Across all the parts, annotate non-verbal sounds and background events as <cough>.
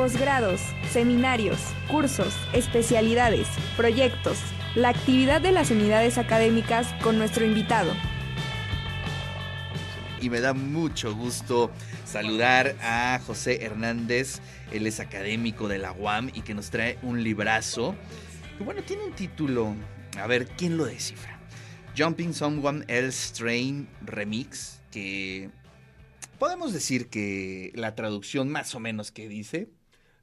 posgrados, seminarios, cursos, especialidades, proyectos, la actividad de las unidades académicas con nuestro invitado. Y me da mucho gusto saludar a José Hernández, él es académico de la UAM y que nos trae un librazo. Y bueno, tiene un título, a ver, ¿quién lo descifra? Jumping Someone Else Train Remix, que podemos decir que la traducción más o menos que dice.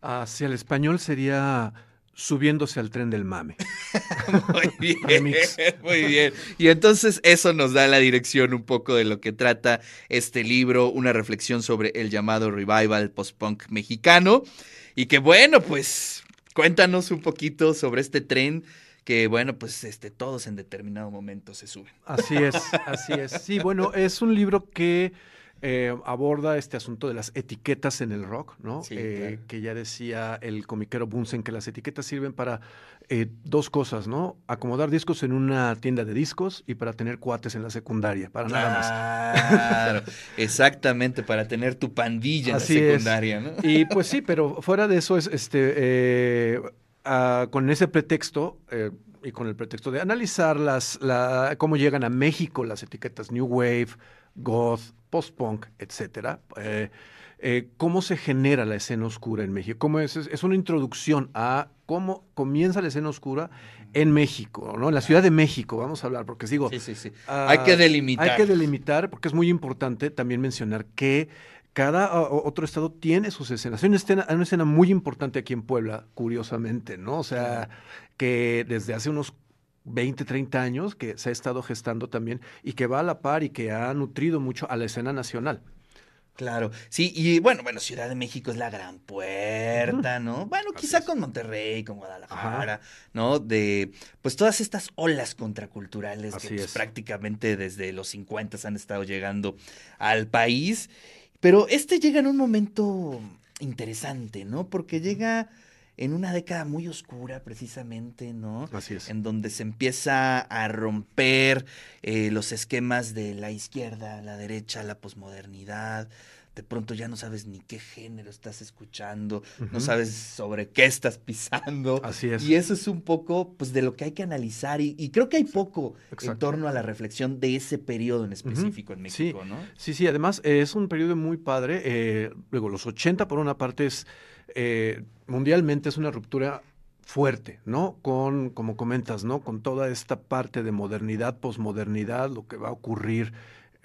Hacia el español sería subiéndose al tren del mame. <laughs> muy <laughs> bien, muy bien. Y entonces eso nos da la dirección un poco de lo que trata este libro, una reflexión sobre el llamado revival post-punk mexicano. Y que bueno, pues cuéntanos un poquito sobre este tren que bueno, pues este, todos en determinado momento se suben. Así es, así es. Sí, bueno, es un libro que eh, aborda este asunto de las etiquetas en el rock, ¿no? Eh, que ya decía el comiquero Bunsen que las etiquetas sirven para eh, dos cosas, ¿no? Acomodar discos en una tienda de discos y para tener cuates en la secundaria, para nada más. Claro, <laughs> exactamente, para tener tu pandilla en la secundaria, ¿no? Y pues sí, pero fuera de eso es este ah, con ese pretexto y con el pretexto de analizar las, cómo llegan a México las etiquetas New Wave, goth, post-punk, etcétera. Eh, eh, ¿Cómo se genera la escena oscura en México? ¿Cómo es, es, una introducción a cómo comienza la escena oscura en México, ¿no? En la Ciudad de México, vamos a hablar, porque digo... Sí, sí, sí. Ah, hay que delimitar. Hay que delimitar, porque es muy importante también mencionar que cada otro estado tiene sus escenas. Hay una escena, hay una escena muy importante aquí en Puebla, curiosamente, ¿no? O sea, que desde hace unos 20, 30 años que se ha estado gestando también y que va a la par y que ha nutrido mucho a la escena nacional. Claro, sí, y bueno, bueno, Ciudad de México es la gran puerta, ¿no? Bueno, quizá con Monterrey, con Guadalajara, ¿no? De, pues todas estas olas contraculturales que pues, prácticamente desde los 50 han estado llegando al país, pero este llega en un momento interesante, ¿no? Porque llega en una década muy oscura precisamente, ¿no? Así es. En donde se empieza a romper eh, los esquemas de la izquierda, la derecha, la posmodernidad. De pronto ya no sabes ni qué género estás escuchando, no sabes sobre qué estás pisando. Así es. Y eso es un poco pues, de lo que hay que analizar. Y, creo que hay poco en torno a la reflexión de ese periodo en específico en México, sí. ¿no? Sí, sí, además es un periodo muy padre. Eh, luego, los 80 por una parte es eh, mundialmente es una ruptura fuerte, ¿no? Con, como comentas, ¿no? Con toda esta parte de modernidad, posmodernidad, lo que va a ocurrir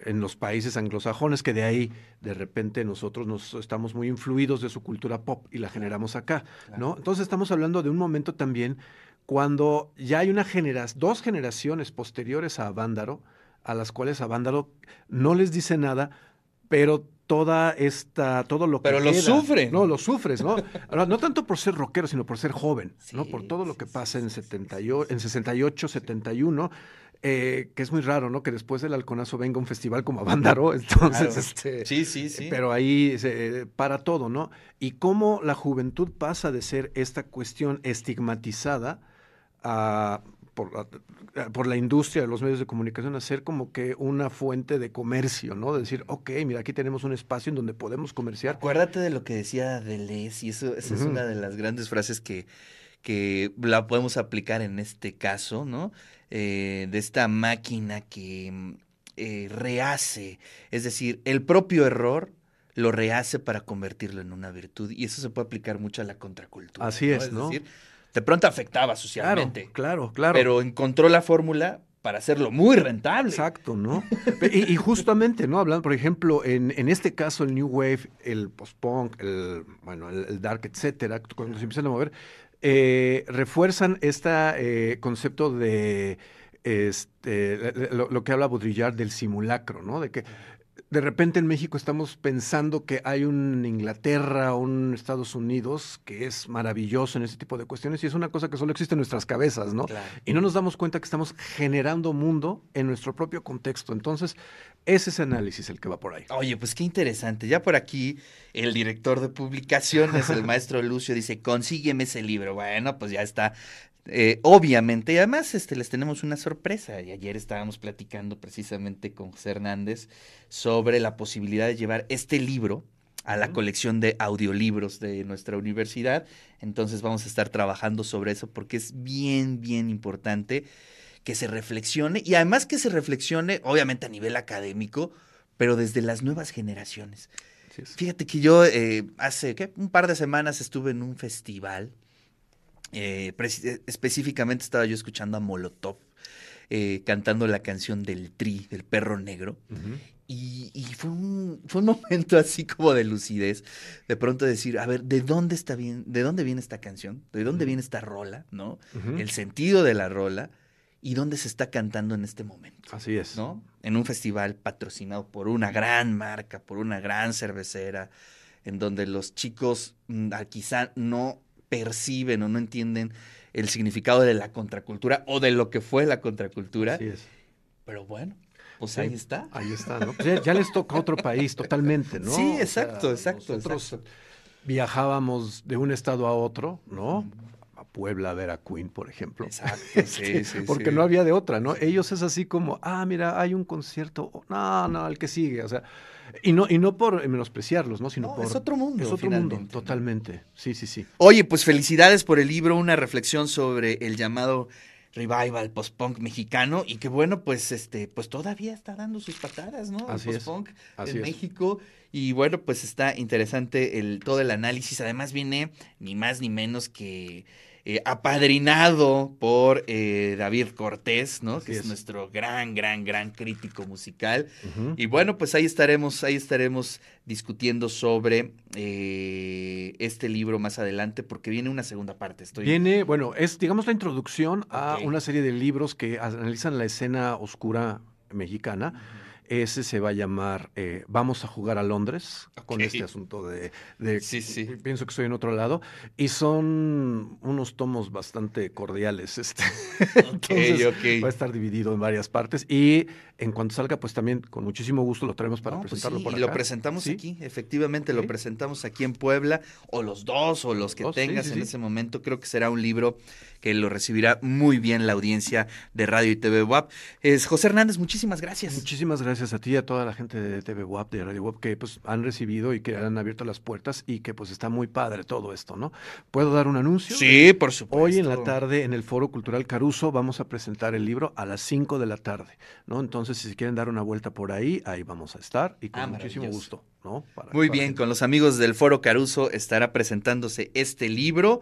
en los países anglosajones, que de ahí de repente nosotros nos estamos muy influidos de su cultura pop y la generamos acá, ¿no? Entonces estamos hablando de un momento también cuando ya hay una generación, dos generaciones posteriores a Vándaro, a las cuales a Vándaro no les dice nada, pero toda esta, todo lo que Pero lo sufre. No, lo sufres, ¿no? no tanto por ser rockero, sino por ser joven, ¿no? Por todo lo que pasa en, 78, en 68, 71. Eh, que es muy raro, ¿no? Que después del halconazo venga un festival como Avándaro, <laughs> entonces, este, sí, sí, sí. Pero ahí se, para todo, ¿no? Y cómo la juventud pasa de ser esta cuestión estigmatizada a por, por, la industria de los medios de comunicación hacer como que una fuente de comercio, ¿no? De decir, ok, mira, aquí tenemos un espacio en donde podemos comerciar. Acuérdate de lo que decía Deleuze, y eso, esa es una de las grandes frases que, que la podemos aplicar en este caso, ¿no? Eh, de esta máquina que eh, rehace, es decir, el propio error lo rehace para convertirlo en una virtud, y eso se puede aplicar mucho a la contracultura. Así es, ¿no? Decir, de pronto afectaba socialmente. Claro, claro, Pero encontró la fórmula para hacerlo muy rentable. Exacto, ¿no? <laughs> y, justamente, ¿no? Hablando, por ejemplo, en, en, este caso, el New Wave, el post-punk, el, bueno, el, dark, etcétera, cuando se empiezan a mover, eh, refuerzan este concepto de este, lo, lo, que habla Baudrillard del simulacro, ¿no? De que de repente en México estamos pensando que hay un Inglaterra, un Estados Unidos que es maravilloso en ese tipo de cuestiones y es una cosa que solo existe en nuestras cabezas, ¿no? Y no nos damos cuenta que estamos generando mundo en nuestro propio contexto. Entonces, ese es ese análisis el que va por ahí. Oye, pues qué interesante. Ya por aquí el director de publicaciones, el <laughs> maestro Lucio, dice, consígueme ese libro. Bueno, pues ya está eh, obviamente, y además este, les tenemos una sorpresa. Y ayer estábamos platicando precisamente con José Hernández sobre la posibilidad de llevar este libro a la colección de audiolibros de nuestra universidad. Entonces vamos a estar trabajando sobre eso porque es bien, bien importante que se reflexione y además que se reflexione, obviamente a nivel académico, pero desde las nuevas generaciones. Fíjate que yo eh, hace un par de semanas estuve en un festival, eh, eh, específicamente estaba yo escuchando a Molotov. cantando la canción del Tri, del perro negro. Y, fue, un, fue un <laughs> momento así como de lucidez, de pronto decir, a ver, ¿de dónde está bien, de dónde viene esta canción? ¿De dónde viene esta rola? ¿No? El sentido de la rola y dónde se está cantando en este momento. Así es. ¿No? En un festival patrocinado por una gran marca, por una gran cervecera, en donde los chicos mm, quizá no perciben o no entienden el significado de la contracultura o de lo que fue la contracultura. Así es. Pero bueno, pues ahí está. Ahí está, ¿no? Pues ya, les toca otro país totalmente, ¿no? Sí, exacto, exacto. Nosotros viajábamos de un estado a otro, ¿no? A Puebla ver a Queen, por ejemplo. Exacto, <laughs> sí, sí. Porque no había de otra, ¿no? Ellos es así como, ah, mira, hay un concierto, no, no, el que sigue, o sea, y no, y no por menospreciarlos, ¿no? Sino por. Es otro mundo. Es otro mundo, totalmente. Sí, sí, sí. Oye, pues felicidades por el libro, una reflexión sobre el llamado revival post-punk mexicano y que bueno, pues este, pues todavía está dando sus patadas, ¿no? Así el post-punk en México. Y bueno, pues está interesante el, todo el análisis. Además viene ni más ni menos que eh, apadrinado por eh, David Cortés, ¿no? que es, nuestro gran, gran, gran crítico musical. Y bueno, pues ahí estaremos, ahí estaremos discutiendo sobre eh, este libro más adelante, porque viene una segunda parte. Estoy... Viene, bueno, es, digamos, la introducción a una serie de libros que analizan la escena oscura mexicana. Ese se va a llamar eh, Vamos a jugar a Londres, con este asunto de, sí, sí. Pienso que estoy en otro lado. Y son unos tomos bastante cordiales. Este. <laughs> va a estar dividido en varias partes. Y en cuanto salga, pues también con muchísimo gusto lo traemos para pues presentarlo por acá. Y lo presentamos aquí, efectivamente, lo presentamos aquí en Puebla, o los dos, o los que tengas en ese momento. Creo que será un libro que lo recibirá muy bien la audiencia de Radio y TV WAP. Es José Hernández, muchísimas gracias. Muchísimas gracias a ti y a toda la gente de TV WAP, de Radio WAP, que pues han recibido y que han abierto las puertas y que pues está muy padre todo esto, ¿no? ¿Puedo dar un anuncio? Sí, por supuesto. Hoy en la tarde en el Foro Cultural Caruso vamos a presentar el libro a las 5 de la tarde, ¿no? Entonces, si se quieren dar una vuelta por ahí, ahí vamos a estar y con ah, muchísimo gusto, ¿no? muy bien, con los amigos del Foro Caruso estará presentándose este libro